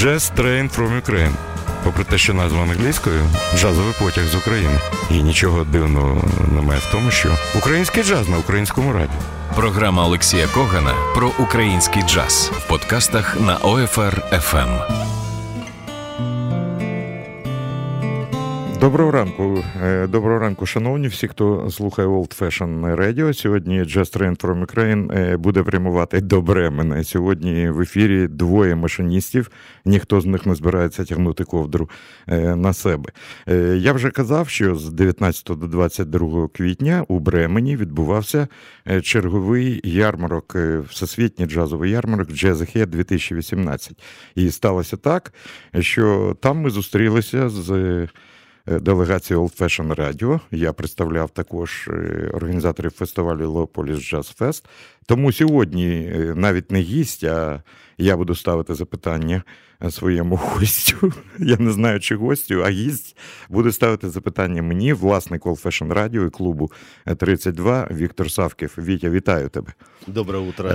Jazz Train from Ukraine. Попри те, що назва англійською джазовий потяг з України. І нічого дивного немає в тому, що український джаз на українському радіо. Програма Олексія Когана про український джаз в подкастах на ОФР FM. Доброго ранку, е, доброго ранку, шановні всі, хто слухає Old Fashion Radio. Сьогодні Just Train from Ukraine е, буде прямувати до Бремена. Сьогодні в ефірі двоє машиністів. Ніхто з них не збирається тягнути ковдру е, на себе. Я вже казав, що з 19 до 22 квітня у Бремені відбувався черговий ярмарок, всесвітній джазовий ярмарок Jazz Head 2018. І сталося так, що там ми зустрілися з. Е, делегації Old Fashion Radio. Я представляв також е, організаторів фестивалю Леополіс Jazz Fest. Тому сьогодні е, навіть не гість, а я буду ставити запитання своєму гостю. Я не знаю, чи гостю, а гість буде ставити запитання мені, власник All Fashion Radio і клубу 32 Віктор Савків. Вітя, вітаю тебе. Добре утро.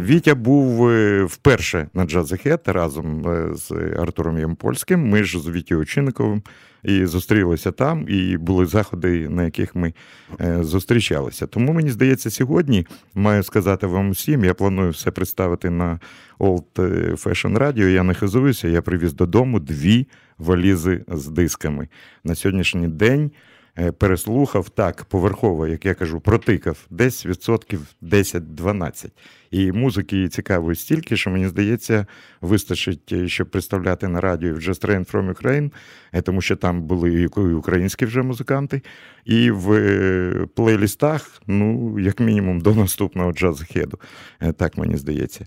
Вітя був вперше на Джазахет разом з Артуром Ямпольським. Ми ж з Вітєю Очинниковим і зустрілися там, і були заходи, на яких ми е, зустрічалися. Тому мені здається, сьогодні маю сказати вам усім. Я планую все представити на Old Fashion Radio. Я не хизуюся, я привіз додому дві валізи з дисками на сьогоднішній день. Е, переслухав так поверхово, як я кажу, протикав десь відсотків 10-12. І музики цікавої стільки, що мені здається, вистачить, е, щоб представляти на радіо Just Train from Ukraine, е, тому що там були і українські вже музиканти, і в плейлістах, ну, як мінімум, до наступного джаз-хеду. Так мені здається.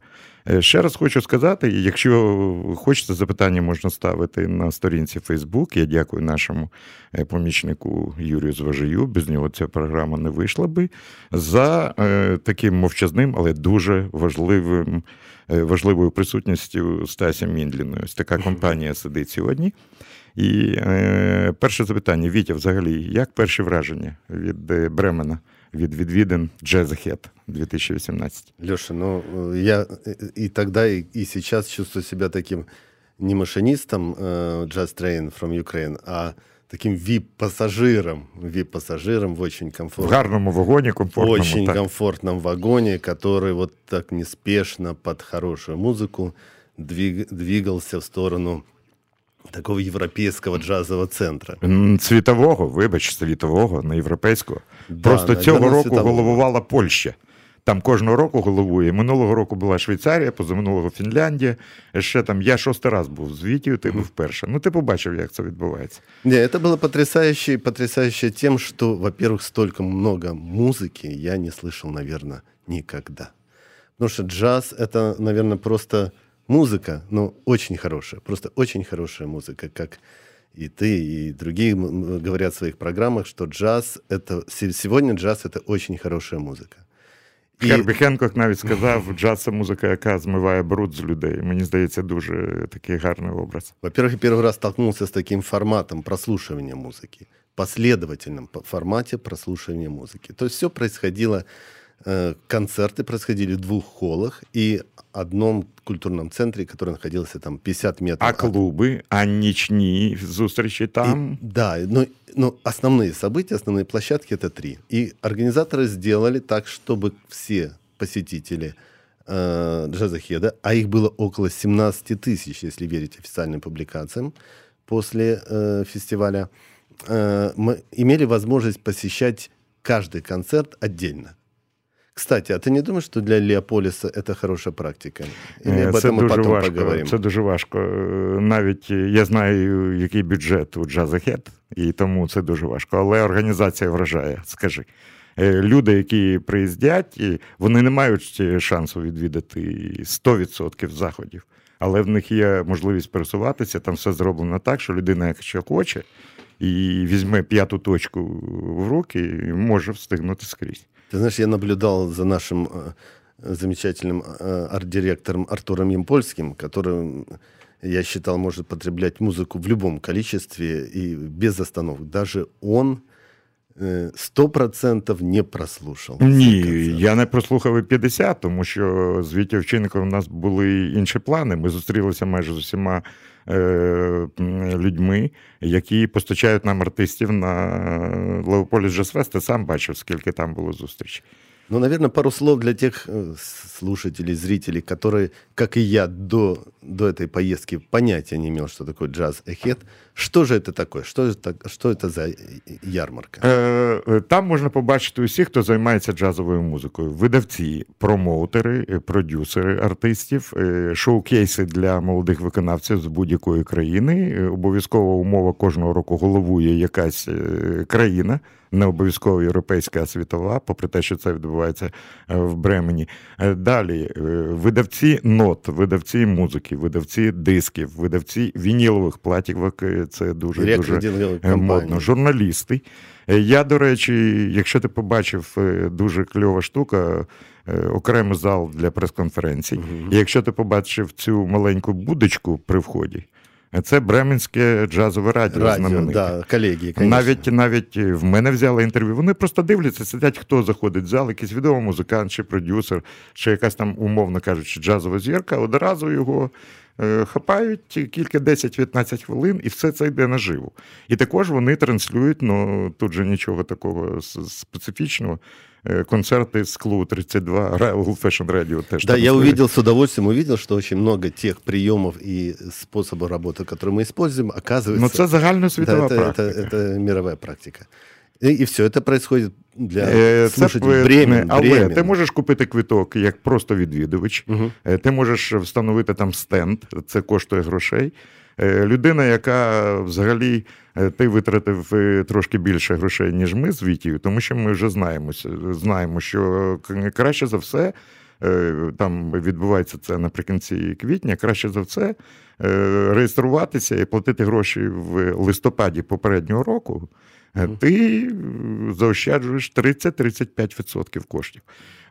Е, ще раз хочу сказати: якщо хочете запитання, можна ставити на сторінці Facebook. Я дякую нашому е, помічнику Юрію Зважию. Без нього ця програма не вийшла би за е, таким мовчазним, але дуже важливим. Важливою присутністю Стася Міндліної. Ось така компанія сидить сьогодні. І е, перше запитання: Вітя, взагалі, як перші враження від Бремена? від відвідин Ahead 2018. Леша, ну я и тогда, и, и сейчас чувствую себя таким не машинистом э, Jazz Train from Ukraine, а таким вип-пассажиром, вип-пассажиром в очень комфортном... В гарном вагоне, комфортном. Очень так. комфортном вагоне, который вот так неспешно под хорошую музыку двиг, двигался в сторону такого європейського джазового центру. Світового, вибач, світового, не європейського. Да, Просто цього року світового. головувала Польща. Там кожного року головує. Минулого року була Швейцарія, позаминулого Фінляндія. Ще там я шостий раз був з Вітію, ти був вперше. Ну, ти побачив, як це відбувається. Не, це було потрясающе, потрясающе тем, что, во-первых, столько много музыки я не слышал, наверное, никогда. Потому что джаз — это, наверное, просто музыка, но очень хорошая, просто очень хорошая музыка, как и ты, и другие говорят в своих программах, что джаз это сегодня джаз это очень хорошая музыка. І... Хербі Хенкок навіть сказав, джаз це музика, яка змиває бруд з людей. Мені здається, дуже такий гарний образ. Во-первых, я первый раз столкнулся с таким форматом прослушивания музыки, последовательном формате прослушивания музыки. То есть все происходило Э, концерты происходили в двух холлах и одном культурном центрі, который находился там 50 метров. А клубы, а нічні зустрічі там? И, да, но, ну, но ну, основные события, основные площадки это три. И организаторы сделали так, чтобы все посетители э, Джазахеда, а их было около 17 тысяч, если верить официальным публикациям, после э, фестиваля, э, мы имели возможность посещать каждый концерт отдельно. Кстати, а ти не думаєш, що для Леополіса це хороша практика? Или об це дуже потім важко. Поговоримо? Це дуже важко. Навіть я знаю, який бюджет у Джазахет, і тому це дуже важко. Але організація вражає, скажи. Е, люди, які приїздять, вони не мають шансу відвідати 100% заходів, але в них є можливість пересуватися. Там все зроблено так, що людина, якщо хоче, і візьме п'яту точку в руки, може встигнути скрізь. Ты знаешь, я наблюдал за нашим э, замечательным э, арт-директором Артуром Емпольским, который, я считал, может потреблять музыку в любом количестве и без остановок. Даже он 100% не прослушав. Ні, я не прослухав і 50, тому що з Вітя Вчинником у нас були інші плани. Ми зустрілися майже з усіма е, людьми, які постачають нам артистів на Леополіс Джаз Ти сам бачив, скільки там було зустрічей. Ну, наверное, пару слов для тех э, слушателей, зрителей, которые, как и я, до, до этой поездки понятия не имел, что такое джаз эхет. Что же это такое? Что это, что это за ярмарка? Е, там можна побачити усіх, хто займається джазовою музикою: видавці, промоутери, е, продюсери артистів, е, шоу-кейси для молодих виконавців з будь-якої країни. Обов'язкова умова кожного року головує якась країна не обов'язково європейська, а світова, попри те, що це відбувається е, в Бремені. Е, далі е, видавці нот, видавці музики, видавці дисків, видавці вінілових платівок. Це дуже дуже модно. Журналісти. Я, до речі, якщо ти побачив дуже кльова штука. Окремий зал для прес-конференцій. І якщо ти побачив цю маленьку будочку при вході, це Бременське джазове радіо. радіо знамените. Да, колеги, навіть навіть в мене взяли інтерв'ю. Вони просто дивляться, сидять, хто заходить в зал, якийсь відомий музикант, чи продюсер, чи якась там, умовно кажучи, джазова зірка, одразу його. Е, хапають кілька 10-15 хвилин, і все це йде наживо. І також вони транслюють, ну тут же нічого такого специфічного. Э, концерты с Клу 32, Old Fashion Radio. Тоже да, я увидел с удовольствием, увидел, что очень много тех приемов и способов работы, которые мы используем, оказывается... Но это загальносвітова да, это, практика. Это, это мировая практика. І, і все це відбувається для е, слушателів Бремен, Але Бремен. ти можеш купити квиток як просто відвідувач, угу. ти можеш встановити там стенд, це коштує грошей. Е, людина, яка взагалі е, ти витратив трошки більше грошей, ніж ми з Вітію, тому що ми вже знаємося, знаємо, що краще за все. Там відбувається це наприкінці квітня, краще за все реєструватися і платити гроші в листопаді попереднього року. Ти заощаджуєш 30-35% коштів.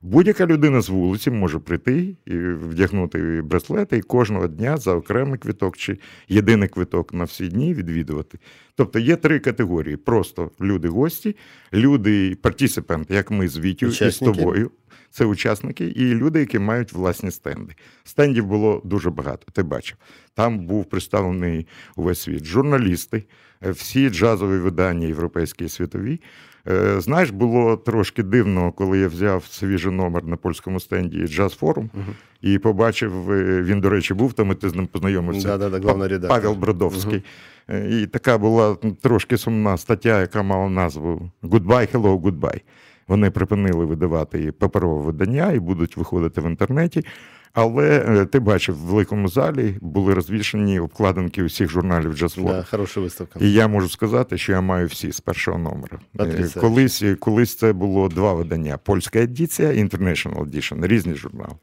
Будь-яка людина з вулиці може прийти і вдягнути браслети і кожного дня за окремий квиток чи єдиний квиток на всі дні відвідувати. Тобто є три категорії: просто люди-гості, люди партісипенти, як ми з Вітю і з тобою. Це учасники і люди, які мають власні стенди. Стендів було дуже багато. Ти бачив. Там був представлений увесь світ. Журналісти, всі джазові видання, європейські і світові. Е, знаєш, було трошки дивно, коли я взяв свіжий номер на польському стенді Джаз Форум uh і побачив, е, він, до речі, був там, і ти з ним познайомився. Да, да, да, Павел Бродовський. Uh-huh. І така була трошки сумна стаття, яка мала назву Goodbye, hello, goodbye. Вони припинили видавати паперове видання і будуть виходити в інтернеті. Але е, ти бачив, в великому залі були розвішені обкладинки усіх журналів Джазфор. Да, хороша виставка. І я можу сказати, що я маю всі з першого номера. Е, колись колись це було два видання: польська едиція і International Edition, різні журнали.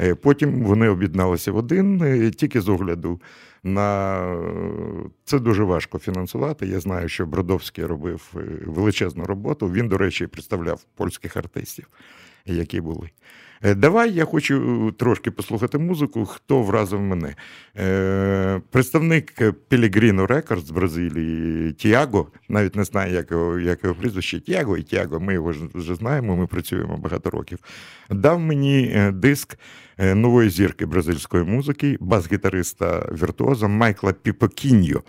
Е, потім вони об'єдналися в один, тільки з огляду на це дуже важко фінансувати. Я знаю, що Бродовський робив величезну роботу. Він, до речі, представляв польських артистів, які були. Е, давай я хочу трошки послухати музику, хто вразив мене. Е, представник Pellegrino Records з Бразилії Тіаго, навіть не знаю, як його як його прізвище Тіаго і Тіаго, ми його вже знаємо, ми працюємо багато років. Дав мені е, диск нової зірки бразильської музики, бас-гітариста віртуоза Майкла Піпокіньо.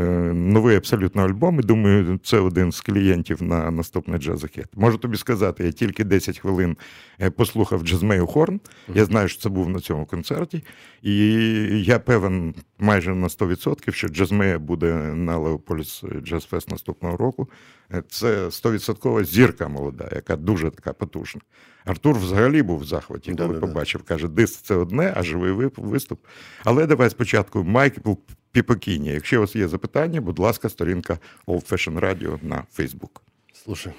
Е, новий абсолютно альбом. і Думаю, це один з клієнтів на наступний jazzahead. Можу тобі сказати, я тільки 10 хвилин е, послухав Джазмею Хорн. Я знаю, що це був на цьому концерті, і я певен майже на 100%, що Джазмея буде на Леополіс Джаз-фест наступного року. Е, це 100% зірка молода, яка дуже така потужна. Артур взагалі був в захваті, коли да, побачив. Каже, диск це одне, а живий виступ. Але давай спочатку Майкл Піпокіні. Якщо у вас є запитання, будь ласка, сторінка Old Fashion Radio на Facebook. Слушай.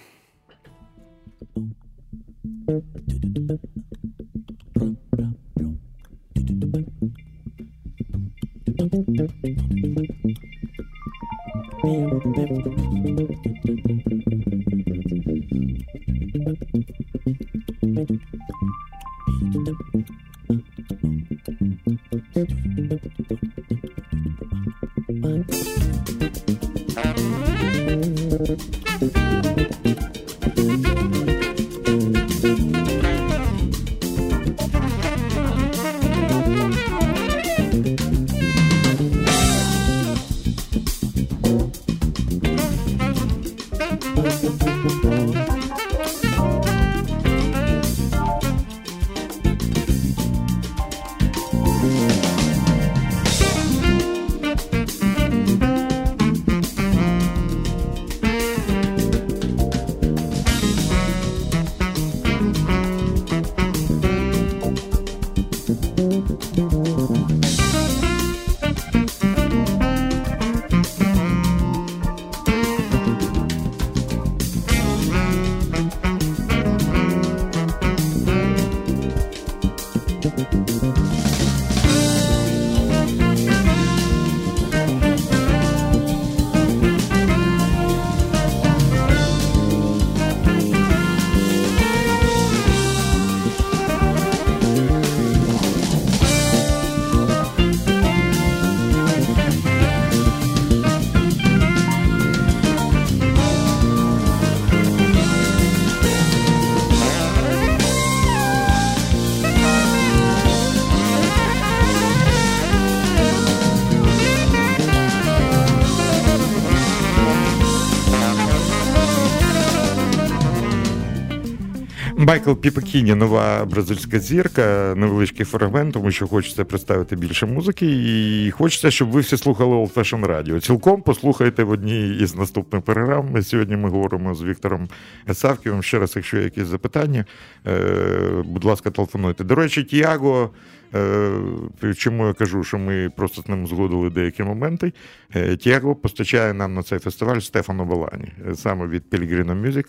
Майкл Піпекіні, нова бразильська зірка, невеличкий фрагмент, тому що хочеться представити більше музики, і хочеться, щоб ви всі слухали Old Fashion Radio. Цілком послухайте в одній із наступних програм. Сьогодні ми говоримо з Віктором Савківим. Ще раз, якщо є якісь запитання, е, будь ласка, телефонуйте. До речі, Тіаго. Е, чому я кажу, що ми просто з ним згодили деякі моменти? Е, Тіаго постачає нам на цей фестиваль Стефано Балані, саме від Pellegrino Music.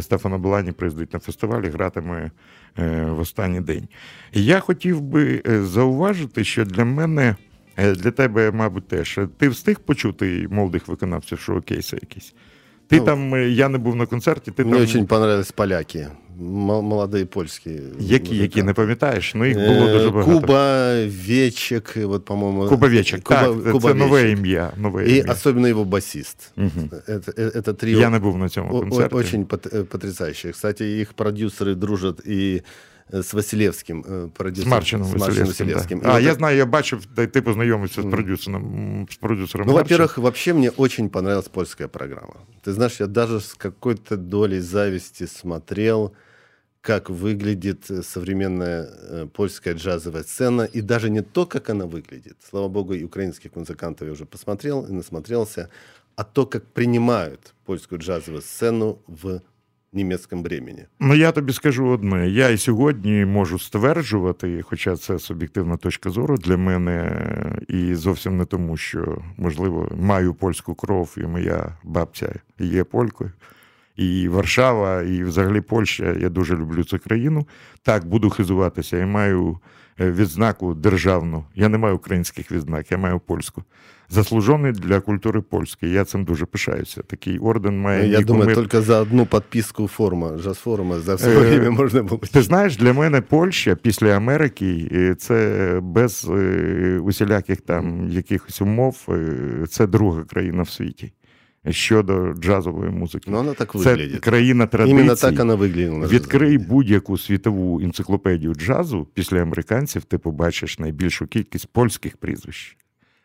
Стефана Балані приїздить на фестиваль і гратиме е, в останній день. Я хотів би е, зауважити, що для мене, е, для тебе, мабуть, теж ти встиг почути молодих виконавців шоу-кейси якісь. Ти ну, там, я не був на концерті. Ти Мені там... дуже понравились поляки молоді польські. Які, які не пам'ятаєш? Ну, їх було дуже багато. Куба, Вечек, вот, по-моему. Куба Вечек, Куба, так, Куба це нове ім'я. Нове І особливо його басист. Угу. Это, это трио. Я не був на цьому концерті. Очень потрясающе. Кстати, їх продюсери дружать і з Василевським продюсером. З Марчином Василевським. Василевским. Да. А, я знаю, я бачив, ти познайомився з продюсером, с продюсером Ну, во-первых, вообще мне очень понравилась польская программа. Ты знаешь, я даже с какой-то долей зависти смотрел как выглядит э, современная э, польская джазовая сцена, и даже не то, как она выглядит. Слава богу, и украинских музыкантов я уже посмотрел и насмотрелся, а то, как принимают польскую джазовую сцену в німецькому времені. Ну я тобі скажу одне. Я і сьогодні можу стверджувати, хоча це суб'єктивна точка зору для мене, і зовсім не тому, що можливо маю польську кров, і моя бабця є полькою і Варшава, і взагалі Польща. Я дуже люблю цю країну. Так, буду хизуватися. Я маю відзнаку державну. Я не маю українських відзнак, я маю польську. Заслужений для культури польської. Я цим дуже пишаюся. Такий орден має. Ну, я думаю, мир... тільки за одну підписку форма, джаз-форма за все время е, можна було. Ти знаєш, для мене Польща після Америки це без е, усіляких там якихось умов, це друга країна в світі щодо джазової музики. Ну, вона так виглядить. Це країна традицій. Іменно так вона виглядала. Відкрий будь-яку світову енциклопедію джазу після американців, ти побачиш найбільшу кількість польських прізвищ.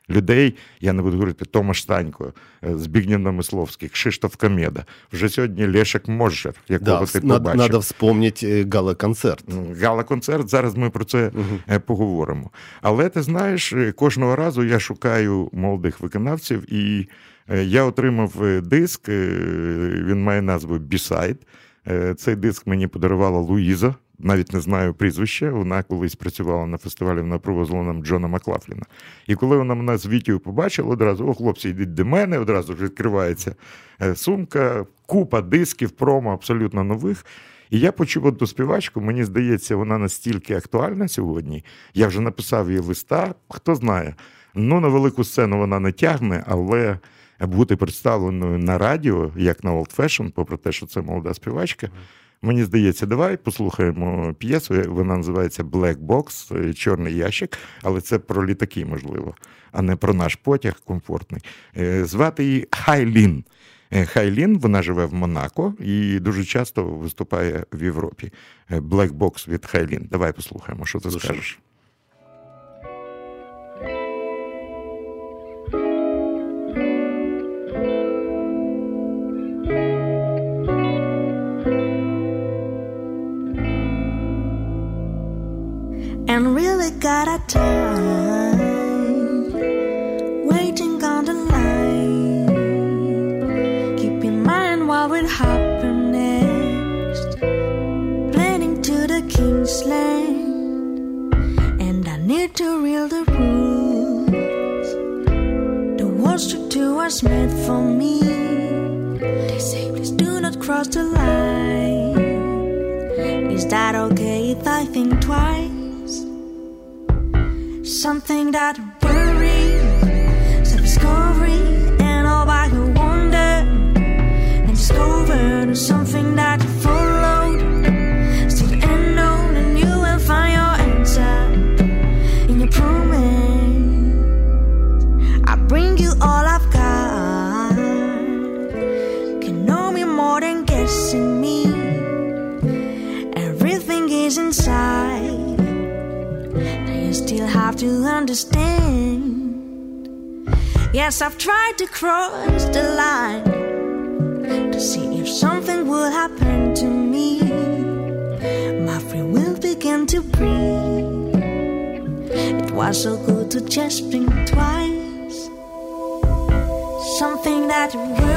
Людей, я не буду говорити, Томаш Станько, е, Збігнєв Намисловський, Кшиштоф Камеда. Вже сьогодні Лешек Можер, якого да, ти побачив. Треба вспомнити е, гала-концерт. Ну, гала-концерт, зараз ми про це угу. поговоримо. Але ти знаєш, кожного разу я шукаю молодих виконавців і я отримав е, диск, е, він має назву B-Side. Цей диск мені подарувала Луїза. Навіть не знаю прізвище. Вона колись працювала на фестивалі, вона привозила нам Джона Маклафліна. І коли вона мене з Вітію побачила, одразу о, хлопці, йдіть до мене, одразу ж відкривається сумка, купа дисків, промо абсолютно нових. І я почув одну співачку, мені здається, вона настільки актуальна сьогодні. Я вже написав її листа, хто знає. Ну, на велику сцену вона не тягне, але бути представленою на радіо, як на Old Fashion, попри те, що це молода співачка. Мені здається, давай послухаємо п'єсу. Вона називається Black Box, е, Чорний ящик, але це про літаки, можливо, а не про наш потяг комфортний. Е, звати її Хайлін. Е, Хайлін, вона живе в Монако і дуже часто виступає в Європі. Black Box від Хайлін. Давай послухаємо, що ти скажеш. And really got a time waiting on the line. Keep in mind what will happen next. Planning to the King's Land, and I need to read the rules. The wall structure was made for me. They say, please do not cross the line. Is that okay if I think twice? Something that worries, self discovery, and all by your wonder. And discover something that followed. Understand. Yes, I've tried to cross the line to see if something will happen to me. My free will began to breathe. It was so good to just think twice. Something that worries,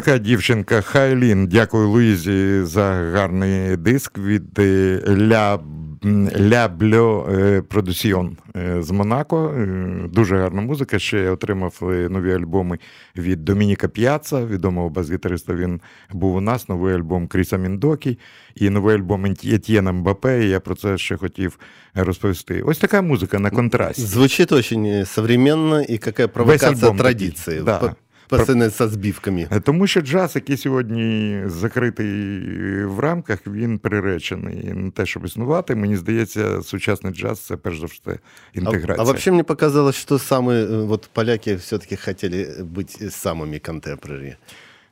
така дівчинка Хайлін. Дякую Луїзі за гарний диск від е, Ля, Ля Бльо е, Продусіон е, з Монако. Е, Дуже гарна музика. Ще я отримав е, нові альбоми від Домініка П'яца, відомого бас-гітариста. Він був у нас. Новий альбом Кріса Міндокі і новий альбом Етьєна Мбапе. І я про це ще хотів розповісти. Ось така музика на контрасті. Звучит очень современно, провокация альбом такий, традиции. да. По- Постоянно со збивками. Е, Тому що джаз, який сьогодні закритий в рамках, він приречений на те, щоб існувати. Мені здається, сучасний джаз це перш за все А, інтеграція. а вообще мне показалось, что самые э, вот поляки все-таки хотели быть самыми контемпорари.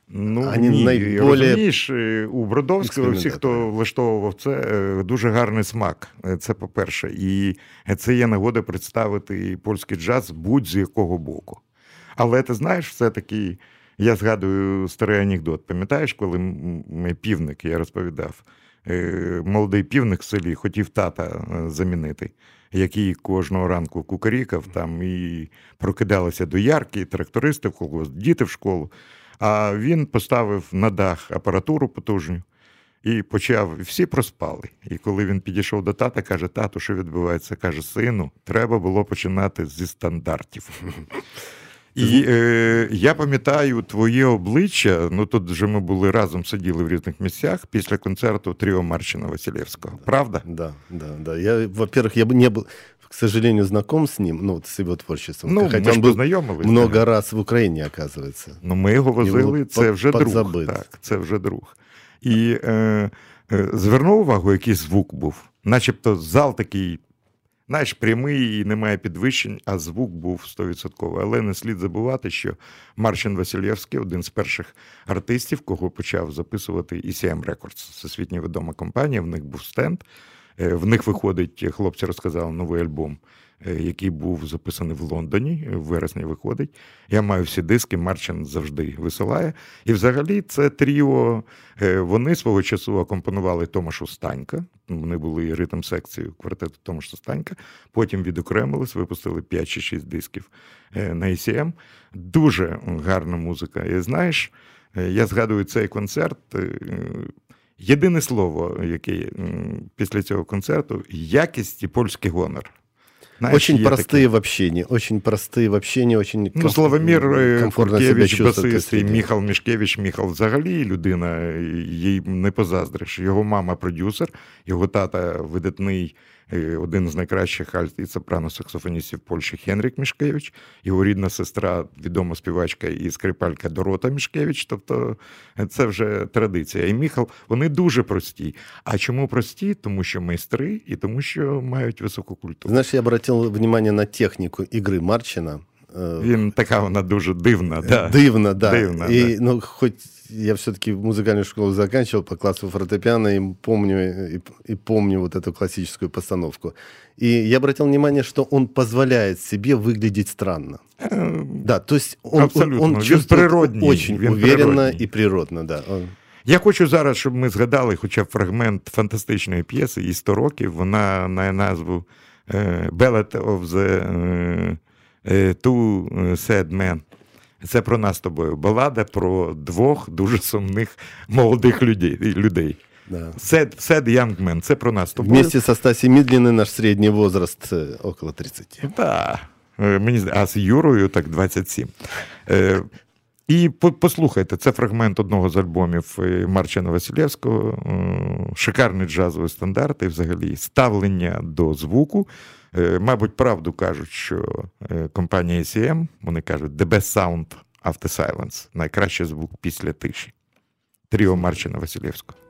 Ну, Вони ні, найболее розумієш, е, у Бродовського всі, хто експериментатори. влаштовував це, е, дуже гарний смак. Е, Це по-перше. І це є нагода представити польський джаз будь-з якого боку. Але ти знаєш, все-таки я згадую старий анекдот. Пам'ятаєш, коли м- м- півник, я розповідав, е, молодий півник в селі хотів тата е, замінити, який кожного ранку кукарікав там і прокидалися до ярки, трактористи в колгосп, діти в школу. А він поставив на дах апаратуру потужню і почав. Всі проспали. І коли він підійшов до тата, каже: тату, що відбувається? каже: сину, треба було починати зі стандартів. І е, я пам'ятаю твоє обличчя. Ну тут вже ми були разом сиділи в різних місцях після концерту Тріо Марчина Василевського. Правда? Да, да, да. Я, во-первых, я бы не был, к сожалению, знаком с ним, ну, вот с его творчеством. Ну, Хотя ми ж он был познайомились. много раз в Украине, оказывается. Ну, ми його возили, Його це под- вже друг. подзабит. Так, це вже друг. І е, е, звернув увагу, який звук був. Начебто зал такий, знаєш, прямий і немає підвищень, а звук був 100%. Але не слід забувати, що Марчин Васильєвський один з перших артистів, кого почав записувати ECM Records, всесвітньо відома компанія. В них був стенд. Е, В них виходить, хлопці розказали новий альбом, е, який був записаний в Лондоні. В вересні виходить. Я маю всі диски, Марчин завжди висилає. І взагалі це тріо. е, Вони свого часу акомпонували Томашу Станька. Вони були ритм секцією квартету Томаша Станька. Потім відокремились, випустили 5 чи 6 дисків е, на ECM. Дуже гарна музика. І знаєш, е, я згадую цей концерт. Єдине слово, яке після цього концерту якість і польський гонор. Знаешь, очень простые такие... в общении, очень простые в общении, очень Ну, Славомір е, Куркевич, басист, і. Міхал Мішкевич, Міхал взагалі людина, їй не позаздриш. Його мама продюсер, його тата видатний, один з найкращих альт і сопрано-саксофоністів Польщі Хенрік Мішкевич, його рідна сестра, відома співачка і скрипалька Дорота Мішкевич. Тобто е, це вже традиція. І Міхал, вони дуже прості. А чому прості? Тому що майстри і тому, що мають високу культуру. Знаешь, я обратил внимание на технику игры Марчина. Э, Він така вона дуже дивна. Да. Дивно, да. Дивно, и, ну, хоть я все-таки музыкальную школу заканчивал по классу фортепиано, и помню, и, и помню вот эту классическую постановку. И я обратил внимание, что он позволяет себе выглядеть странно. Е, Да, то есть он, Абсолютно. он, он Він чувствует природній, очень він уверенно природній. и природно, да. Он- Я хочу зараз, щоб ми згадали хоча б фрагмент фантастичної п'єси їй 100 років. Вона має назву е, Ballad of the е, е, Two Sad Men. Це про нас з тобою. Балада про двох дуже сумних молодих людей. людей. да. янгмен. sad Young Це про нас з тобою. Вместе со Стасі Мідліни наш середній возраст э, около 30. Так. Да. Мені зда- а з Юрою так 27. Е, і послухайте, це фрагмент одного з альбомів Марчана Марчина Василєвського. Е, Шикарний джазовий стандарт і взагалі ставлення до звуку. Е, Мабуть, правду кажуть, що е, компанія ACM, вони кажуть, the best sound after silence. Найкращий звук після тиші. Тріо Марчина Василєвського.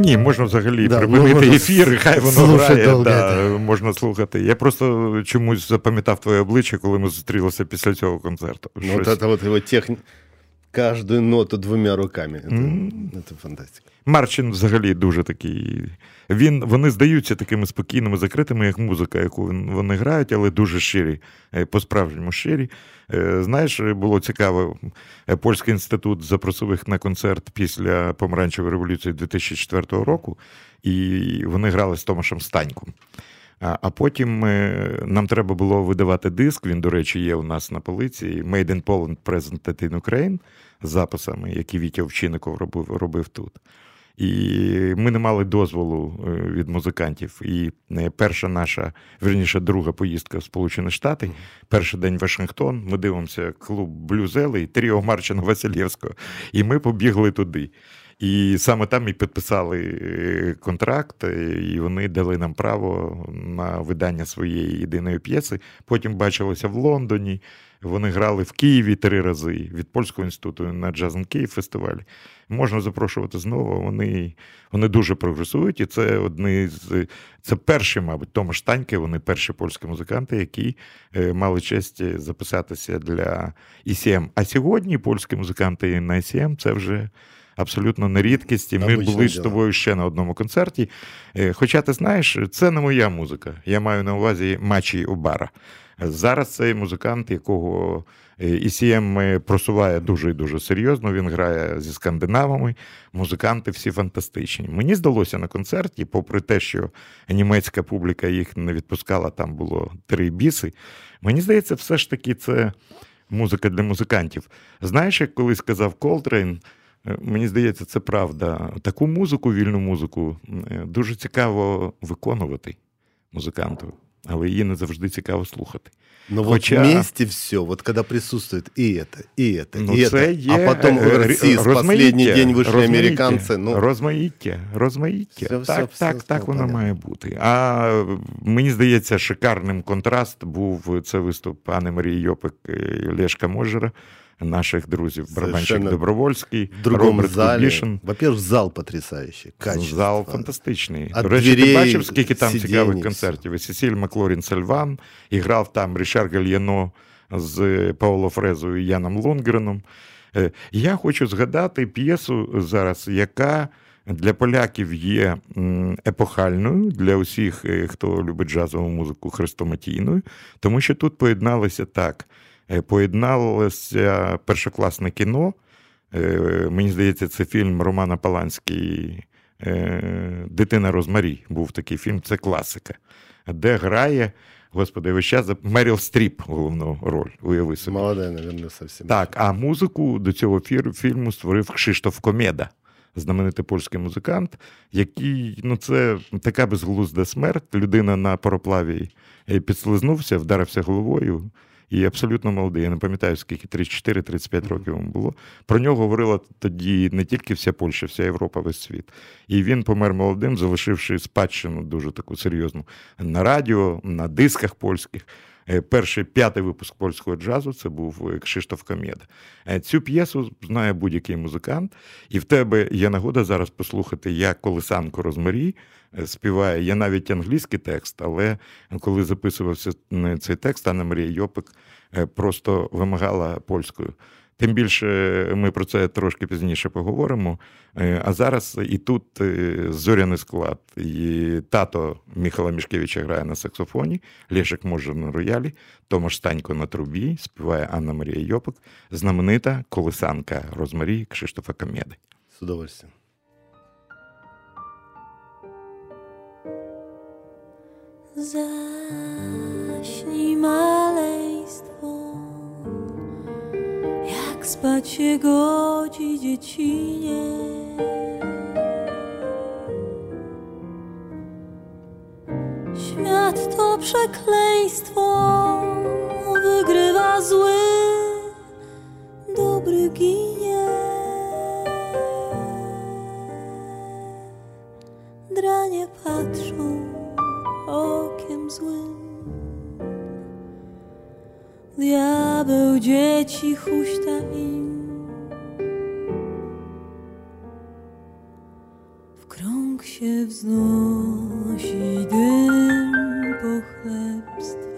Ні, можна взагалі Да, припинити можна ефір, і хай воно грає. довго, Да, можна слухати. Я просто чомусь запам'ятав твоє обличчя, коли ми зустрілися після цього концерту. Ну, та, это от, его техни... Каждую ноту двумя руками. Это, М. это фантастика. Марчин взагалі дуже такий. Він, вони здаються такими спокійними, закритими, як музика, яку вони грають, але дуже щирі, е, по-справжньому щирі. Е, Знаєш, було цікаво, е, Польський інститут запросив їх на концерт після помаранчевої революції 2004 року, і вони грали з Томашем Станьком. А потім е, нам треба було видавати диск. Він, до речі, є у нас на полиці. Made in Poland Presented in Ukraine з записами, які Вітя Овчинников робив, робив тут. І ми не мали дозволу е, від музикантів. І е, перша наша, верніше, друга поїздка в Сполучені Штати, перший день Вашингтон. Ми дивимося клуб Блюзели, Тріо Марчина Васильєвського. І ми побігли туди. І саме там і підписали е, контракт, е, і вони дали нам право на видання своєї єдиної п'єси. Потім бачилися в Лондоні. Вони грали в Києві три рази від польського інституту на Джазен Київ фестивалі. Можна запрошувати знову. Вони, вони дуже прогресують, і це одні з це перші, мабуть, Томаш Таньки, вони перші польські музиканти, які е, мали честь записатися для ICM. А сьогодні польські музиканти на ICM це вже абсолютно не рідкість. І ми Обичне були з тобою ще на одному концерті. Е, Хоча ти знаєш, це не моя музика. Я маю на увазі Мачі Обара. Зараз цей музикант, якого е, ECM просуває дуже і дуже серйозно. Він грає зі скандинавами. Музиканти всі фантастичні. Мені здалося на концерті, попри те, що німецька публіка їх не відпускала, там було три біси. Мені здається, все ж таки це музика для музикантів. Знаєш, як колись сказав Колтрейн, е, мені здається, це правда. Таку музику, вільну музику, е, дуже цікаво виконувати музиканту, але її не завжди цікаво слухати. Но Хотя- вот вместе все, вот когда присутствует и это, и это, Ну, и це это, є а потом е, в России с розмаїття, последний день вышли розмаїття, американцы, ну, розмаїття, розмаїття. Все, так, все, так, все, так все воно понятно. має бути. А мені здається, шикарним контраст був це виступ пани Марії Йопик і Лешка Можера, наших друзів, барабанщик Добровольський, Роберт. Кубішин. Во-первых, зал потрясающий, качество. Зал фантастичний. От До речі, ти бачив, скільки там сидінь, цікавих концертів. І Сесіль Маклорін Сельван, і грав там Рішар Гальяно з Пауло Фрезою і Яном Лонгреном. Е, Я хочу згадати п'єсу зараз, яка для поляків є епохальною, для усіх, е, хто любить джазову музику, хрестоматійною, тому що тут поєдналося так. Е, Поєдналося першокласне кіно. Е, Мені здається, це фільм Романа Поланського е, Дитина Розмарі. Був такий фільм, це класика, де грає, господи, весь час Меріл Стріп головну роль, уяви собі. Молодая, наверное, совсем. Так, а музику до цього фільму створив Кшиштоф Комеда, знаменитий польський музикант, який, ну, це така безглузда смерть. Людина на пароплаві підслизнувся, вдарився головою. І абсолютно молодий. Я не пам'ятаю, скільки 34-35 років йому було. Про нього говорила тоді не тільки вся Польща, вся Європа, весь світ. І він помер молодим, залишивши спадщину дуже таку серйозну на радіо, на дисках польських. Е, Перший п'ятий випуск польського джазу це був е, Кшиштоф Камєда. Е, Цю п'єсу знає будь-який музикант, і в тебе є нагода зараз послухати, як колесанко Розмарі співає. Є навіть англійський текст, але коли записувався цей текст, Анна Марія Йопик просто вимагала польською. Тим більше ми про це трошки пізніше поговоримо. Е, А зараз і тут е, зоряний склад. І тато Михайла Мішкевича грає на саксофоні, Лешик Можер на роялі, Томаш Станько на трубі, співає Анна Марія Йопик, знаменита колесанка Розмарі Кшиштофа Кам'єди. С удовольствием. Zaśnij spać się godzi dziecinie. Świat to przekleństwo, wygrywa zły, dobry ginie. Dranie patrzą okiem złym. Diabeł dzieci huśta im w krąg się wznosi dym pochlebstwa,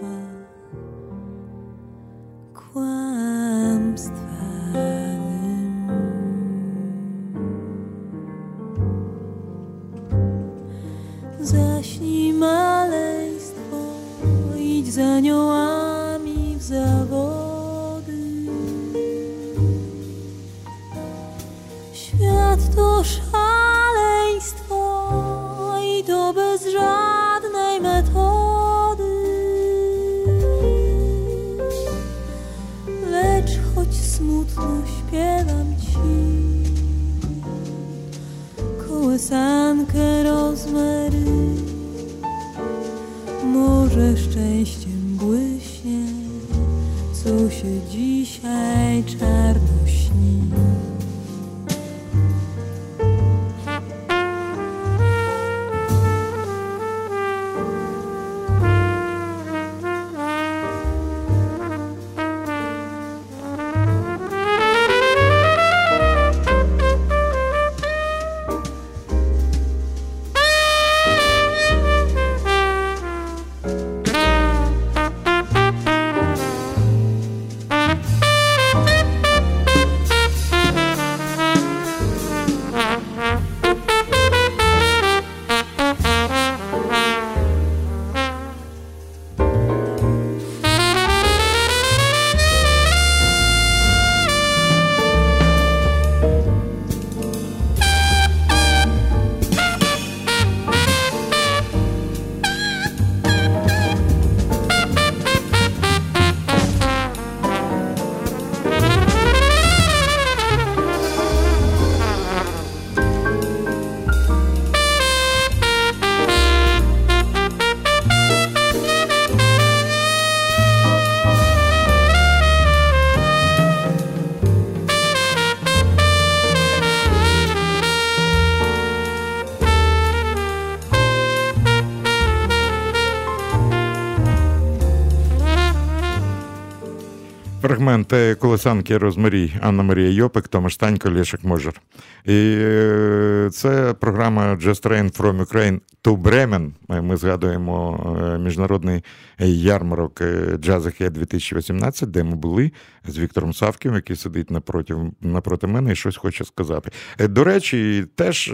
Фрагмент колесанки Розмарій, Анна Марія Йопик, Томаш Танько, Лешик Можер. І е, це програма Just Train from Ukraine to Bremen. Е, Ми згадуємо е, міжнародний ярмарок Jazz 2018, де ми були з Віктором Савків, який сидить напроти, напроти мене і щось хоче сказати. До речі, теж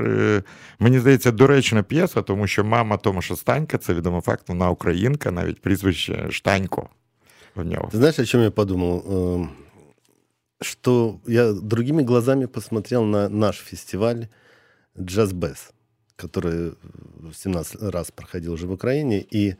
мені здається доречна п'єса, тому що мама Томаша Станька, це відомо факт, вона українка, навіть прізвище Штанько. У нього. Ты знаешь, о чем я подумал? Эм, Что я другими глазами посмотрел на наш фестиваль Джаз Бэс, который в 17 раз проходил уже в Украине, и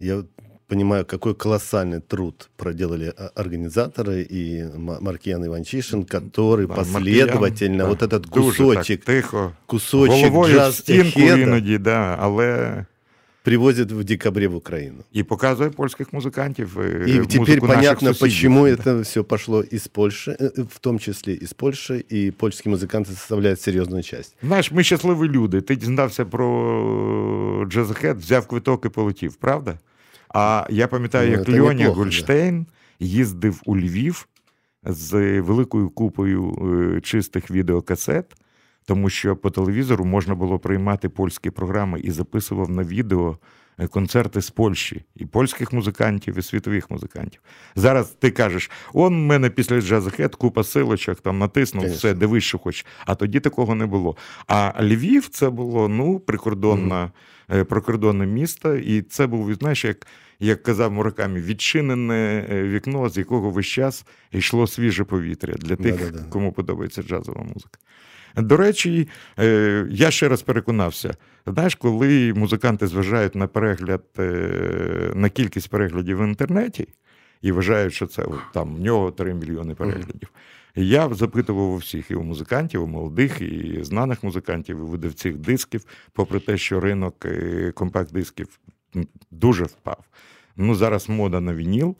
я понимаю, какой колоссальный труд проделали а, организаторы и М- Маркиан Иванчишин, который Да, последовательно Маркіян, вот да, этот дуже кусочек, так, тихо. кусочек Головою в джаз стінку эхеда іноді, да, але привозит в декабре в Украину. і показує польських музикантів. е, И музику теперь наших понятно, сусідів. почему Да. это все пошло из Польши, э, в том числе из Польши, и польские музыканты составляют серьезную часть. Знаєш, ми щасливі люди. Ти дізнався про Джазахет, взяв квиток і полетів, правда? А я пам'ятаю, Ну, як це Льоня неплохо, Гольштейн їздив у Львів з великою купою е, чистих відеокасет, тому що по телевізору можна було приймати польські програми і записував на відео е, концерти з Польщі, і польських музикантів, і світових музикантів. Зараз ти кажеш: он мене після джазахет купа силочок, там натиснув, Конечно. все, дивись, що хочеш. А тоді такого не було. А Львів це було ну, прикордонна, е, прикордонне місто, і це був, знаєш, як. Як казав Муракамі, відчинене е, вікно, з якого весь час йшло свіже повітря для тих, Да-да-да. кому подобається джазова музика. До речі, е, я ще раз переконався: знаєш, коли музиканти зважають на перегляд, е, на кількість переглядів в інтернеті і вважають, що це там в нього 3 мільйони переглядів. Я запитував у всіх і у музикантів, і у молодих, і знаних музикантів, і видавців дисків, попри те, що ринок е, компакт-дисків дуже впав. Ну, зараз мода на вініл.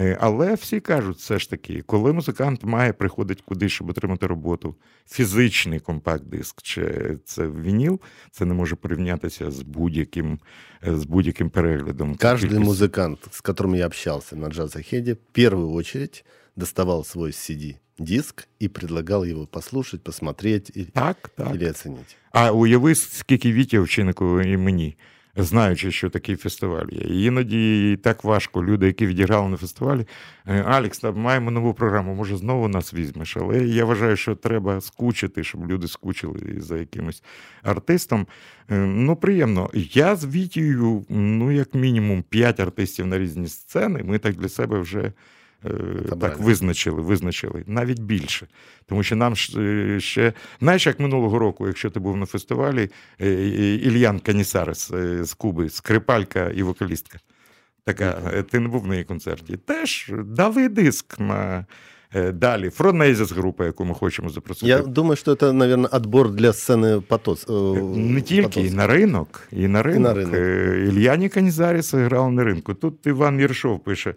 Е, Але всі кажуть, все ж таки, коли музикант має приходити кудись, щоб отримати роботу, фізичний компакт-диск чи це вініл, це не може порівнятися з будь-яким, е, з будь-яким переглядом. Каждый Кількість- музыкант, с которым я общался на джаз-ахеде, в первую очередь доставал свой CD диск и предлагал его послушать, посмотреть и- Так, так. или оценить. А уяви, скільки Вітя вчинку і мені, знаючи, що такий фестиваль є. Іноді так важко. Люди, які відіграли на фестивалі, «Е, Алекс, там маємо нову програму, може знову нас візьмеш. Але я вважаю, що треба скучити, щоб люди скучили за якимось артистом. Е, Ну, приємно. Я з Вітією, ну, як мінімум, п'ять артистів на різні сцени. Ми так для себе вже. е, Так, Обрали. визначили, визначили навіть більше. Тому що нам ж, е, ще, знаєш, як минулого року, якщо ти був на фестивалі, е, е, Ільян Канісарес е, з Куби, скрипалька і вокалістка. Така, е, ти не був на її концерті. Теж дали диск на е, далі. Фронезіс група, яку ми хочемо запросити. Я думаю, что это, наверное, отбор для сцены Потоц. э, Не тільки, і Потоцка. на ринок, і на ринок. ринок. Е, Ільяні Канізаріс грав на ринку. Тут Іван Єршов пише: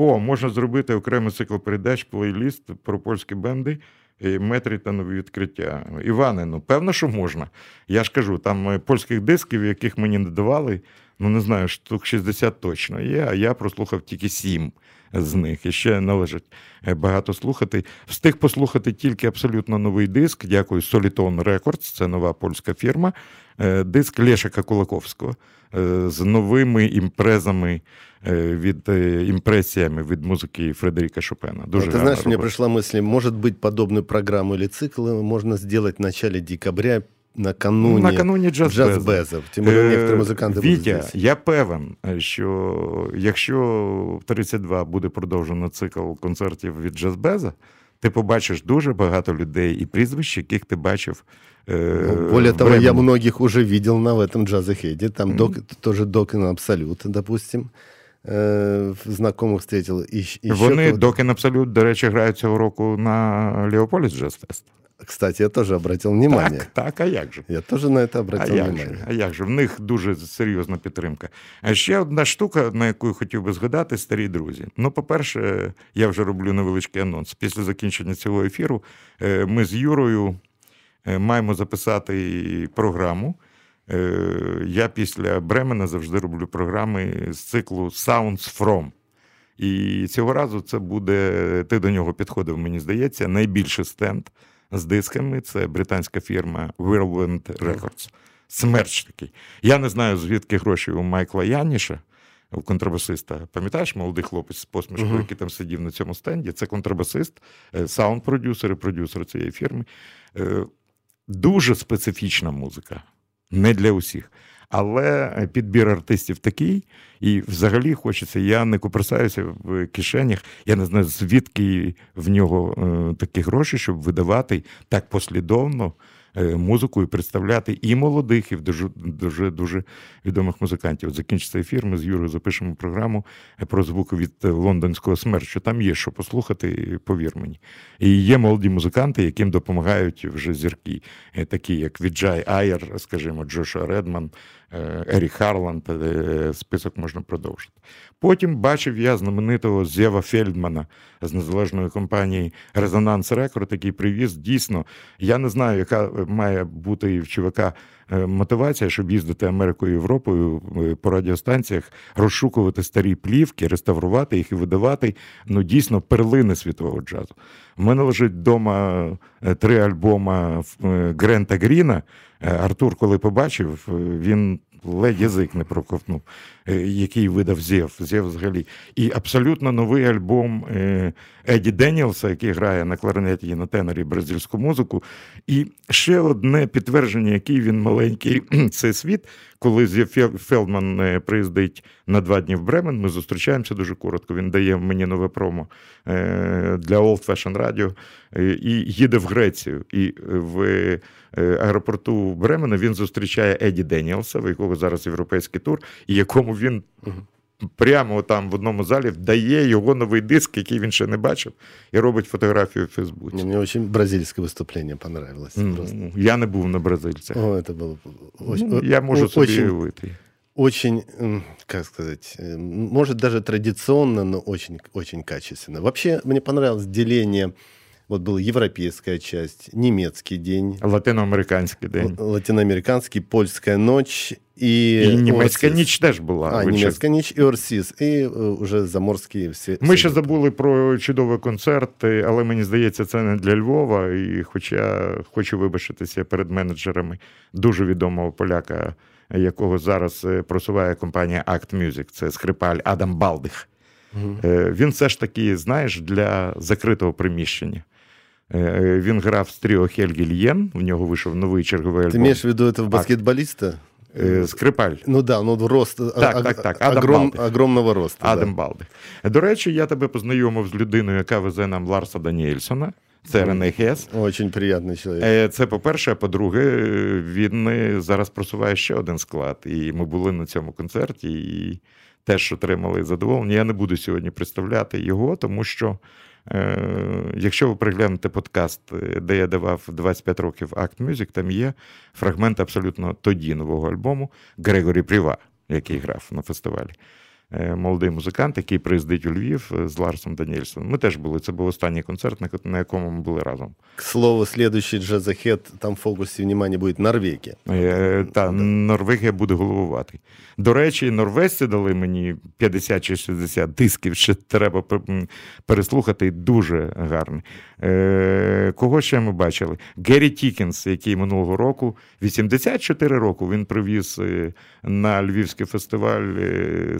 о, можна зробити окремий цикл передач, плейліст про польські бенди. е, Метрі та нові відкриття. Іване, ну певно, що можна. Я ж кажу, там е, польських дисків, яких мені не давали, ну не знаю, штук 60 точно є, а я прослухав тільки 7 з них. І ще належить е, багато слухати. Встиг послухати тільки абсолютно новий диск. Дякую, Soliton Records, це нова польська фірма. Диск Лешика Кулаковського з новими імпрезами е, від е, імпресіями від музики Фредеріка Шопена. Дуже Ты гарна знаешь, мне робота. пришла мысль, может быть, подобную программу или цикл можно сделать в начале декабря накануне, Накануне джаз-беза. джаз-безов. Тем более Е, некоторые музыканты будут Вітя, здесь. я певен, що якщо в 32 буде продовжено цикл концертів від Джазбеза, ти побачиш дуже багато людей і прізвищ, яких ти бачив. е, Ну, Более в того, я Бремені. многих уже видел на в этом джазахеде. Там док, тоже Докин Абсолют, допустим, э, знакомых встретил. И, щ- еще Вони кого-то. Докен Абсолют, до речі, грають цього року на Леополіс Джаз Фест. Кстати, я тоже обратил внимание. Так, так, а як же? Я тоже на это А обратил як, внимание. же, а як же? В них дуже серйозна підтримка. А ще одна штука, на яку я хотів би згадати, старі друзі. Ну, по-перше, я вже роблю невеличкий анонс. Після закінчення цього ефіру е, ми з Юрою е, маємо записати програму. Е, Я після Бремена завжди роблю програми з циклу Sounds From. І цього разу це буде, ти до нього підходив, мені здається, найбільший стенд з дисками. Це британська фірма Whirlwind Records. Смерч такий. Я не знаю, звідки гроші у Майкла Яніша, у контрабасиста. Пам'ятаєш, молодий хлопець з посмішкою, який там сидів на цьому стенді? Це контрабасист, е, саунд-продюсер і продюсер цієї фірми. Дуже специфічна музика, не для усіх. Але е, підбір артистів такий, і взагалі хочеться. Я не куперсаюся в кишенях. Я не знаю, звідки в нього е, такі гроші, щоб видавати так послідовно музику і представляти і молодих, і дуже дуже дуже відомих музикантів. От закінчиться ефір. Ми з Юрою запишемо програму е, про звуки від е, лондонського смерчу. Там є що послухати, повір мені. І є молоді музиканти, яким допомагають вже зірки, е, такі як Віджай Айер, скажімо, Джошуа Редман, е, Ерік Харланд. е, Список можна продовжити. Потім бачив я знаменитого Зєва Фельдмана з незалежної компанії Резонанс Рекорд, який привіз. Дійсно, я не знаю, яка має бути в е, мотивація, щоб їздити Америкою Європою е, по радіостанціях, розшукувати старі плівки, реставрувати їх і видавати ну дійсно перлини світового джазу. У мене лежить вдома е, три альбома е, Грента Гріна. Е, Артур, коли побачив, е, він ледь язик не проковтнув, е, який видав Зєв. Зєв взагалі. І абсолютно новий альбом Еді Деніелса, який грає на кларнеті і на тенорі бразильську музику. І ще одне підтвердження, який він маленький цей світ. Коли Зєв Фелдман е, приїздить на два дні в Бремен, ми зустрічаємося дуже коротко. Він дає мені нове промо е, для Old Fashion Radio і їде в Грецію. І в аеропорту Бремена він зустрічає Еді Деніелса, в якого зараз європейський тур, і якому він прямо там в одному залі дає його новий диск, який він ще не бачив, і робить фотографію в Фейсбуці. Мне очень бразильское выступление понравилось. Просто. Ну, Я не був на бразильцях. О, это было очень, Ну, я можу о- собі очень, уявити. очень, м, как сказать, э, может даже традиционно, но очень, очень качественно. Вообще мне понравилось деление. Вот была европейская часть, немецкий день, Латиноамериканський день. л- латиноамериканский, польская ночь и, І німецька Орсис. ніч теж була. А, ви немецкая ночь и Орсис, и э, уже заморские все. Ми все ще группы. забули про чудовий концерт, е, але мені здається, це не для Львова. І хоча хочу вибачитися перед менеджерами дуже відомого поляка, якого зараз е, просуває компанія Act Music, це скрипаль Адам Балдих. Е, Він все ж таки, знаєш, для закритого приміщення. Е, Він грав з тріо Хельгі Льєн, в нього вийшов новий черговий Ты альбом. имеешь в виду этого баскетболиста? Е, Скрипаль. Ну да, ну рост, Так, так, так, Адам Балдих. огромного роста. да. Адам Балдих. До речі, я тебе познайомив з людиною, яка везе нам Ларса Даніельсона. Це Рене Хес. Очень приятный человек. Е, Це по-перше, а по-друге, е, він е, зараз просуває ще один склад. І ми були на цьому концерті і теж отримали задоволення. Я не буду сьогодні представляти його, тому що. Е, якщо ви приглянете подкаст, е, де я давав 25 років Act Music, там є фрагмент абсолютно тоді нового альбому Грегорі Пріва, який грав на фестивалі. Е, Молодий музикант, який приїздить у Львів е, з Ларсом Даніельсоном. Ми теж були. Це був останній концерт, на якому ми були разом. К слову, следующий jazzahead, там в фокусе внимания будет Норвегия. Е, Та Норвегія буде головувати. До речі, норвежці дали мені 50 чи 60 дисків, що треба переслухати. Дуже гарний. Е, Кого ще ми бачили? Геррі Тікінс, який минулого року, 84 роки, він привіз на Львівський фестиваль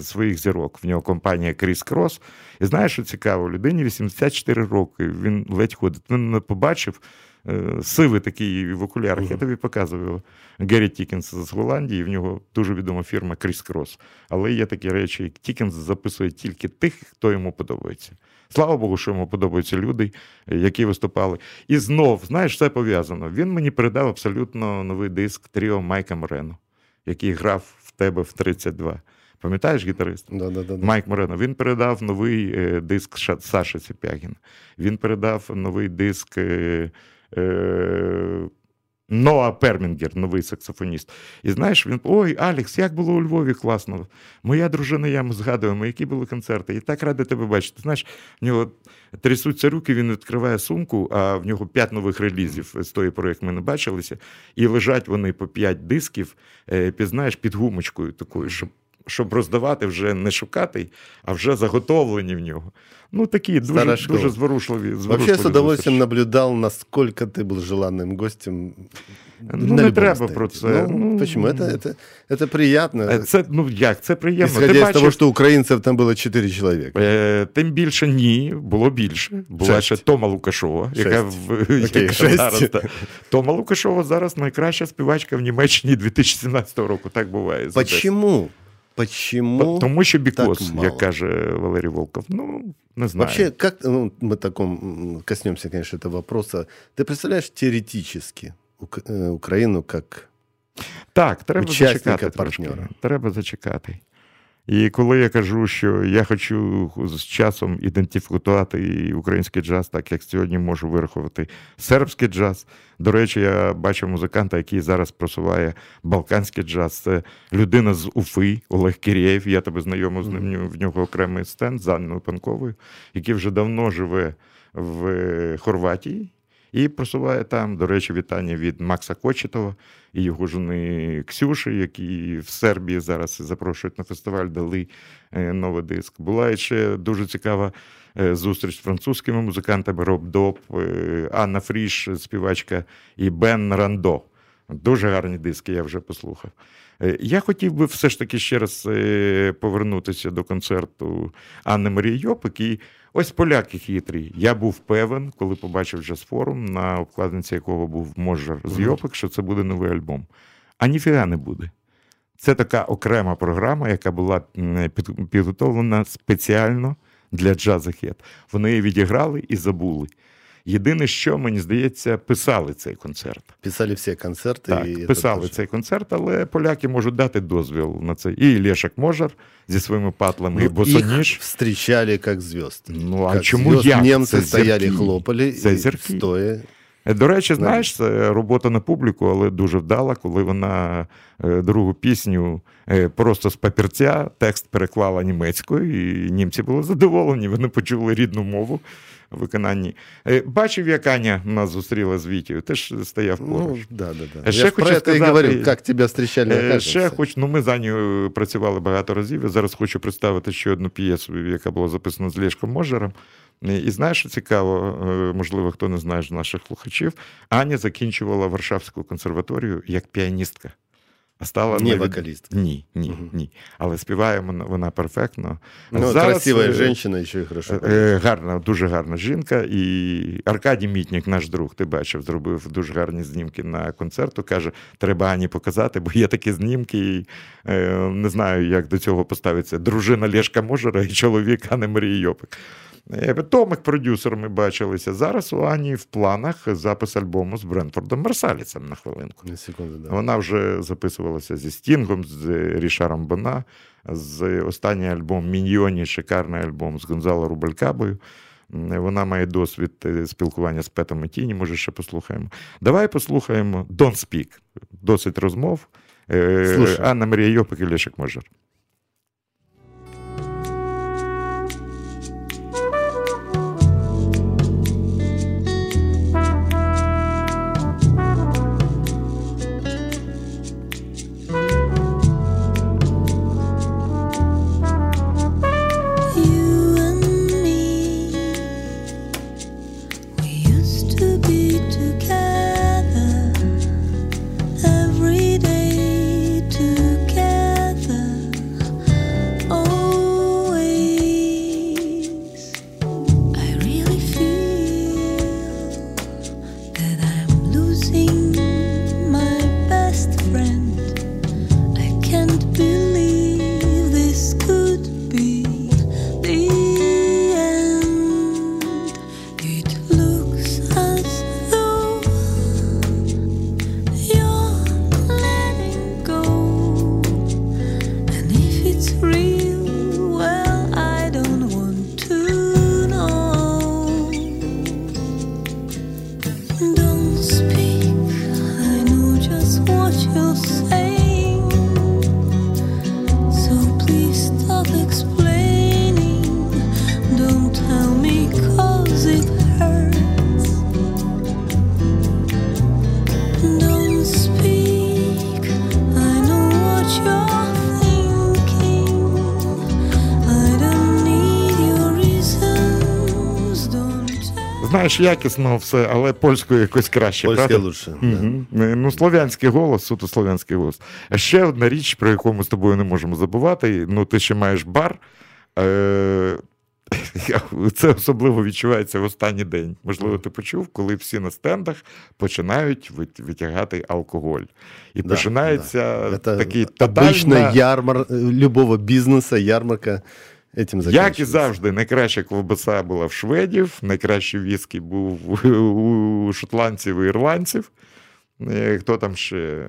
своїх зірок. В нього компанія Кріс Крос. І знаєш, що цікаво, людині 84 роки. Він ледь ходить. Він не побачив. е, Сивий такий в окулярах. Я тобі показував Геррі Тікінс з Голландії. В нього дуже відома фірма Кріс Крос. Але є такі речі, як Тікінс записує тільки тих, хто йому подобається. Слава Богу, що йому подобаються люди, які виступали. І знов, знаєш, все пов'язано. Він мені передав абсолютно новий диск тріо Майка Морено, який грав в тебе в 32. Пам'ятаєш гітарист? Да, да, да. Майк Морено. Він передав новий е, диск Саші Цепягіна. Він передав новий диск е, е, Ноа Пермінгер, новий саксофоніст. І знаєш, він ой, Алекс, як було у Львові класно. Моя дружина, я ми згадуємо, які були концерти. І так радий тебе бачити. Знаєш, в нього трясуться руки, він відкриває сумку, а в нього п'ять нових релізів з тої пори, як ми не бачилися. І лежать вони по п'ять дисків, під, під гумочкою такою, щоб Щоб роздавати вже не шукати, а вже заготовлені в нього. Ну такі дуже, Стара школа. дуже зворушливі. Вообще зворушливі с удовольствием зустрічі. наблюдал, насколько ты был желанным гостем. Ну, на не любом треба стенде. про це. Ну, Ну, почему? Это, это, это приятно. Е, Це ну як це приємно. Исходя Ти из бачив, того, что украинцев там было 4 человека. Е, Тим більше ні, було більше. Була Шесть. ще Тома Лукашова, яка, Шесть. в, Окей, яка шесть. зараз. та- Тома Лукашова зараз найкраща співачка в Німеччині 2017 року. Так буває. з Одеси. Почему? Почему? Тому що бікос, так мало? як каже Валерій Волков. Ну, не знаю. Вообще, как ну, мы таком м, коснемся, конечно, этого вопроса. Ты представляешь теоретически Ук- э, Украину как Так, треба Учасника, зачекати трошки. партнера. Треба зачекати. І коли я кажу, що я хочу з часом ідентифікувати український джаз, так як сьогодні можу вирахувати сербський джаз. До речі, я бачив музиканта, який зараз просуває балканський джаз. Це людина з Уфи, Олег Кірєєв. Я тебе знайомив з ним. В нього окремий стенд з Анною Панковою, який вже давно живе в Хорватії. І просуває там, до речі, вітання від Макса Кочетова і його жони Ксюші, які в Сербії зараз запрошують на фестиваль, дали е, новий диск. Була ще дуже цікава е, зустріч з французькими музикантами Роб Доп, е, Анна Фріш, співачка, і Бен Рандо. Дуже гарні диски, я вже послухав. Е, Я хотів би все ж таки ще раз е, повернутися до концерту Анни Марії Йопик. І ось поляки хитрі. Я був певен, коли побачив джаз-форум, на обкладинці якого був Можер з Йопик, що це буде новий альбом. А ніфіга не буде. Це така окрема програма, яка була під- підготовлена спеціально для джазахет. Вони її відіграли і забули. Єдине, що мені здається, писали цей концерт. писали все концерты. Так, и это писали тоже. цей концерт, але поляки можуть дати дозвіл на це. І Лешак Можар зі своїми патлами, і Ну, Босоніж. их встречали как звезд. Ну, а Как чому звезд. як? Немцы Це стояли, зірки. хлопали, Це и зірки. стоя. Е, До речі, знаєш, це робота на публіку, але дуже вдала, коли вона е, другу пісню е, просто з папірця текст переклала німецькою, і німці були задоволені. Вони почули рідну мову виконанні. Е, Бачив, як Аня нас зустріла з Вітєю, теж стояв поруч. Ну, да, да, да. Ще Я про хочу и сказати- говорю, как тебя встречали Е, Ще хоч, ну ми за Аню працювали багато разів. Я зараз хочу представити ще одну п'єсу, яка була записана з Лєшком Можером. І знаєш, що цікаво, е, можливо, хто не знає з наших слухачів, Аня закінчувала Варшавську консерваторію як піаністка. А стала Не навіть- вокалістка. Ні, ні, Мгм. ні. Але співає вона, вона перфектно. Ну, Зараз, красивая е, женщина еще и хорошо. Е, Гарна, дуже гарна жінка. І Аркадій Мітнік, наш друг, ти бачив, зробив дуже гарні знімки на концерту. Каже, треба Ані показати, бо є такі знімки. І, е, не знаю, як до цього поставиться дружина Лєшка Можера і чоловік Ани Марії Йопик. Е, Томик продюсер ми бачилися. Зараз у Ані в планах запис альбому з Брентфордом Марсаліцем на хвилинку. На секунду, да. Вона вже записувалася зі Стінгом, з Рішаром Бона, з останній альбом Міньйоні, шикарний альбом з Гонзало Рубалькабою. Вона має досвід е, спілкування з Петом і Тіні, може, ще послухаємо. Давай послухаємо Don't Speak. Досить розмов. Е, Слушай. Анна Марія Йопик і Лешик Можер. tell Знаєш, якісно все, але польською якось краще. Польская правда? лучше. да. Мгм. Ну, слов'янський голос, суто слов'янський голос. А ще одна річ, про яку ми з тобою не можемо забувати. Ну, ти ще маєш бар. Е- Це особливо відчувається в останній день. Можливо, ти почув, коли всі на стендах починають вит- витягати алкоголь. І Да, починається Это такий обычно тотальна... ярмар э, любого бизнеса, ярмарка этим Як і завжди, найкраща ковбаса була в шведів, найкращий віскі був у шотландців і ірландців. Е, Хто там ще?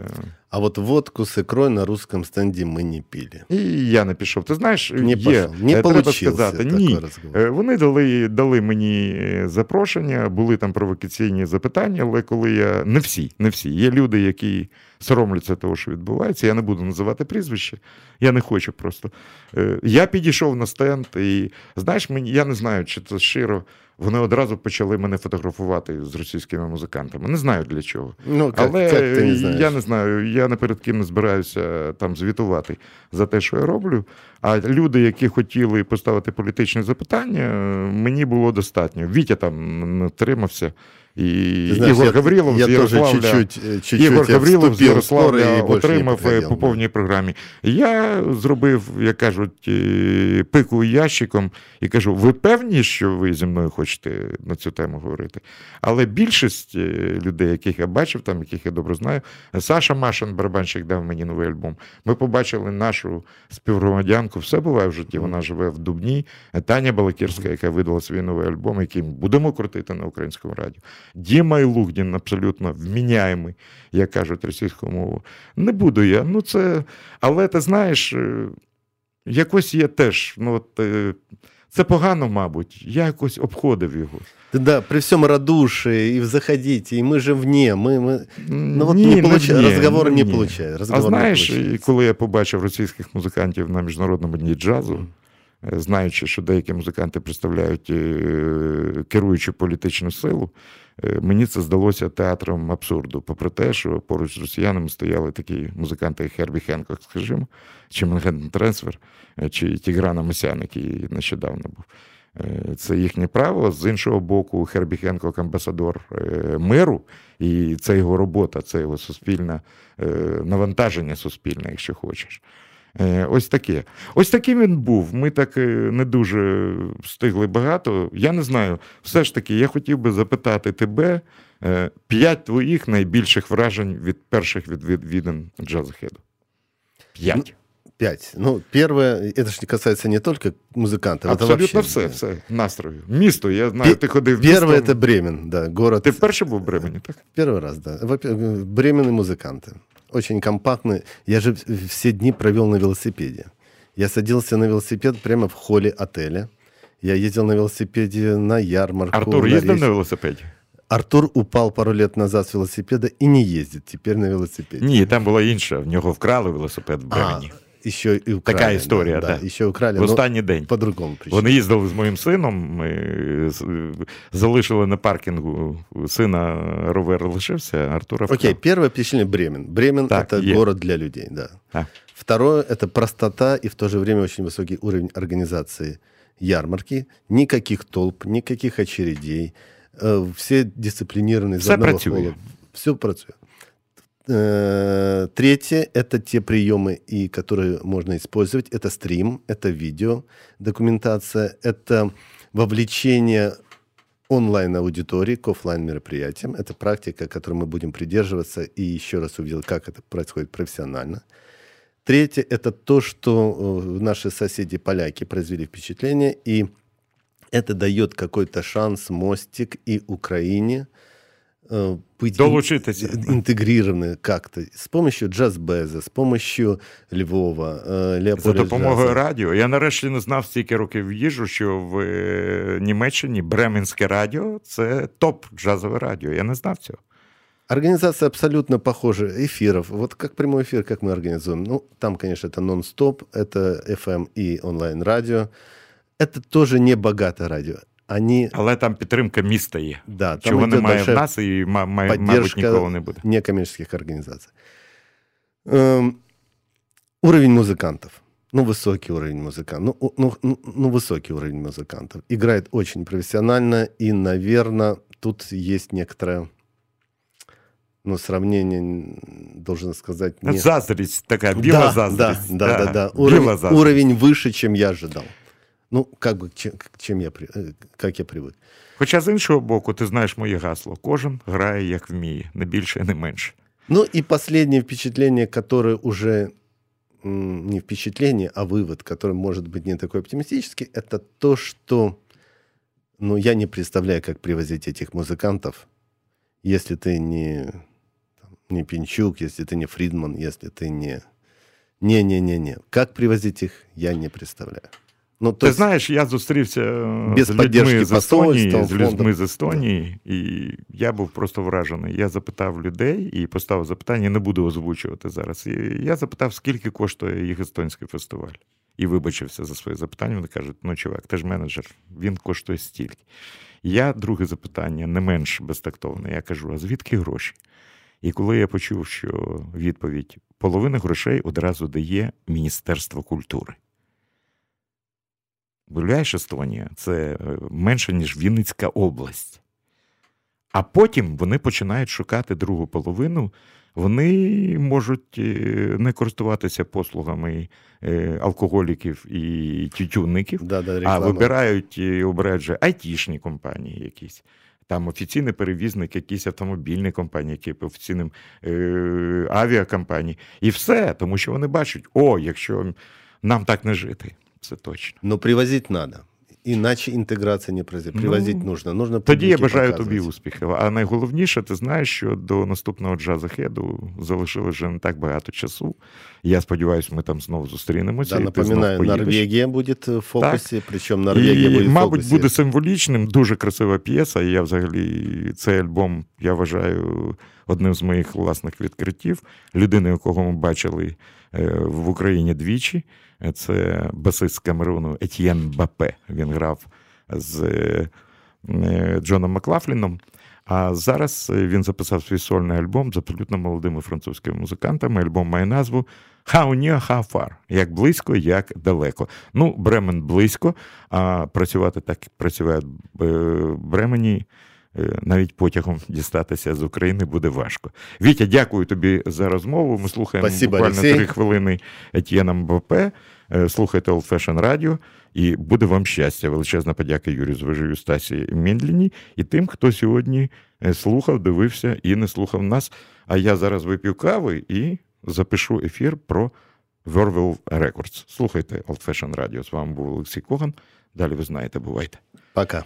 А вот водку с икрой на русском стенде мы не пили. І я не пішов. Ти знаєш, Не є. Не е, треба сказати, ні. розговор. Е, Вони дали, дали мені е, запрошення, були там провокаційні запитання, але коли я. Не всі, не всі. Є люди, які соромляться того, що відбувається. Я не буду називати прізвище, я не хочу просто. Е, Я підійшов на стенд, і знаєш, мені я не знаю, чи це щиро. Вони одразу почали мене фотографувати з російськими музикантами. Не знаю для чого. Ну, так, Але так, ти не я не знаю, я не перед ким не збираюся там звітувати за те, що я роблю. А люди, які хотіли поставити політичне запитання, мені було достатньо. Вітя там не тримався. І Ты знаешь, Ігор я, Гаврилов я з тоже Ярославля. чуть-чуть, э, чуть-чуть Ігор я Гаврилов з вступил в споры Ярославля и больше не отримав е, подходил, по да. повній програмі. Я зробив, як кажуть, е, пику ящиком і кажу: ви певні, що ви зі мною хочете на цю тему говорити? Але більшість е, людей, яких я бачив, там, яких я добре знаю, Саша Машин, барабанщик, дав мені новий альбом. Ми побачили нашу співгромадянку. Все буває в житті. Вона живе в Дубні. Таня Балакірська, яка видала свій новий альбом, який ми будемо крутити на українському радіо. Діма Ілугдін абсолютно вміняємий, як кажуть російською мовою. Не буду я. Ну це, але ти знаєш, е, якось є теж. Ну, от, е, це погано, мабуть. Я якось обходив його. Да, да, при всем радушии, и заходите, и мы же вне, мы, мы... Ну вот Ні, не получ... вні, разговор ну, не ні. получается. А Разговор знаєш, не і получается. коли я побачив російських музикантів на міжнародному дні джазу, е, знаючи, що деякі музиканти представляють е, керуючу політичну силу, е, мені це здалося театром абсурду. Попри те, що поруч з росіянами стояли такі музиканти, як Хербі Хенкок, скажімо, чи Манхеттен Трансфер, е, чи Тіграна Мосян, який нещодавно був. Це їхнє право. З іншого боку, Хербі Хенкок амбасадор миру, і це його робота, це його суспільне навантаження суспільне, якщо хочеш. Е, Ось таке. Ось таким він був. Ми так е, не дуже встигли багато. Я не знаю. Все ж таки, я хотів би запитати тебе е, п'ять твоїх найбільших вражень від перших відвідин Джазхеду. П'ять. Пять. Ну, первое, это же не касается не только музыкантов, это Абсолютно вообще. все, все. Настрою. Місто, я знаю, Пе- ти ходив Первое містом. это Бремен, да, город. Ти вперше був в Бремені, так? Первый раз, да. Во-первых, Бремен и музыканты. Очень компактный. Я же в- все дни провел на велосипеде. Я садился на велосипед прямо в холле отеля. Я ездил на велосипеде на ярмарку. Артур на їздив речь. на велосипеді? Артур упал пару лет назад с велосипеда и не ездит теперь на велосипеде. Ні, там була інша. В нього вкрали велосипед в Бремені. еще и украли. Така історія, да, так. да. Еще украли, В но останній день. по другому причине. Вони їздили з моїм сином, ми з- залишили на паркінгу сина ровер лишився, а Артура вкрав. Окей, первое впечатление Бремен. Бремен Так, это е. город для людей, да. А. Второе это простота и в то же время очень высокий уровень организации ярмарки. Никаких толп, никаких очередей. Э, Все дисциплинированы из Все одного працює. холла. Все працует. Э, Третье – это те приемы, и которые можно использовать. Это стрим, это видео, документация, это вовлечение онлайн-аудитории к офлайн мероприятиям. Это практика, которой мы будем придерживаться и еще раз увидел, как это происходит профессионально. Третье – это то, что э, наши соседи-поляки произвели впечатление, и это дает какой-то шанс, мостик и Украине быть Долучитися. ин- интегрированы как-то с помощью джаз-беза, с помощью Львова, э, За Леопольда допомогою джаза. радіо. Я нарешті не знав стільки років їжу, що в е, Німеччині Бременське радіо це топ джазове радіо. Я не знав цього. Организация абсолютно похожа. Эфиров. Вот как прямой эфир, как мы организуем. Ну, там, конечно, это нон-стоп, это FM и онлайн-радио. Это тоже не богатое радио. Они, Але там підтримка міста є. да, там Чого идет немає в большая нас і, ма- ма- мабуть, поддержка ніколи не буде. некоммерческих организаций. Эм, уровень музыкантов. Ну, высокий уровень музыкантов. Ну, у- ну, ну, ну, высокий уровень музыкантов. Играет очень профессионально, и, наверное, тут есть некоторое ну, сравнение, м, должен сказать, не... Заздрість така, біла да, заздрість. Да, да, да, да. Біла Уровень, заздрість. уровень выше, чем я ожидал. Ну, как бы, чем, чем я, при- э, как я привык. Хоча з іншого боку, ти знаєш моє гасло: кожен грає як вміє, не більше, не менше. Ну и последнее впечатление, которое уже м, не впечатление, а вывод, который может быть не такой оптимистический, это то, что ну, я не представляю, как привозить этих музыкантов, если ты не, там, не Пинчук, если ты не Фридман, если ты не... Не-не-не-не. Как привозить их, я не представляю. Ну, то Ти есть- знаєш, я зустрівся е, Без з людьми з Естонії, з людьми фондом. з Естонії, і я був просто вражений. Я запитав людей і поставив запитання, не буду озвучувати зараз. І я запитав, скільки коштує їх естонський фестиваль. І вибачився за своє запитання. Вони кажуть: ну, чувак, ти ж менеджер, він коштує стільки. Я друге запитання не менш безтактовне. Я кажу: а звідки гроші? І коли я почув, що відповідь половина грошей одразу дає Міністерство культури. Виявляєш, Естонія це е, менше, ніж Вінницька область. А потім вони починають шукати другу половину. Вони можуть е, не користуватися послугами е, алкоголіків і тютюнників, Да, да, а вибирають і обирають же айтішні компанії якісь. Там офіційний перевізник, якісь автомобільні компанії, які по офіційним е, авіакомпанії. І все, тому що вони бачать, о, якщо нам так не жити, це точно. Но привозить надо. Иначе интеграция не произойдет. Ну, Привозить нужно. Нужно Тоді я бажаю показывать. тобі успіхів. А найголовніше, ти знаєш, що до наступного джазахеду залишили вже не так багато часу. Я сподіваюся, ми там знову зустрінемося. Да, і ти знов напоминаю, поїдеш. Норвегия будет в фокусе, причем Норвегия і, будет в мабуть, буде символічним, дуже красива п'єса. І я взагалі цей альбом я вважаю одним з моїх власних відкриттів. Людини, якого ми бачили е, в Україні двічі. Це басист з Камеруну Етьєн Бапе. Він грав з е, Джоном Маклафліном. А зараз е, він записав свій сольний альбом з абсолютно молодими французькими музикантами. Альбом має назву How near, how far. Як близько, як далеко. Ну, Бремен близько, а працювати так працює в Бремені. Е, Навіть потягом дістатися з України буде важко. Вітя, дякую тобі за розмову. Ми слухаємо Спасибо, буквально Олексій. три хвилини Етьєна Мбапе. Е, Слухайте Old Fashion Radio і буде вам щастя. Величезна подяка Юрію Звежу, Юстасі Мендліні і тим, хто сьогодні е, слухав, дивився і не слухав нас. А я зараз вип'ю кави і запишу ефір про Verville Records. Слухайте Old Fashion Radio. З вами був Олексій Коган. Далі ви знаєте, бувайте. Пока.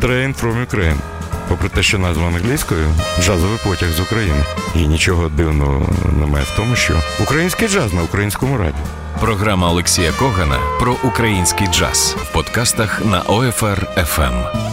Train from Ukraine. Попри те, що назва англійською джазовий потяг з України. І нічого дивного немає в тому, що український джаз на українському радіо. Програма Олексія Когана про український джаз в подкастах на OFR FM.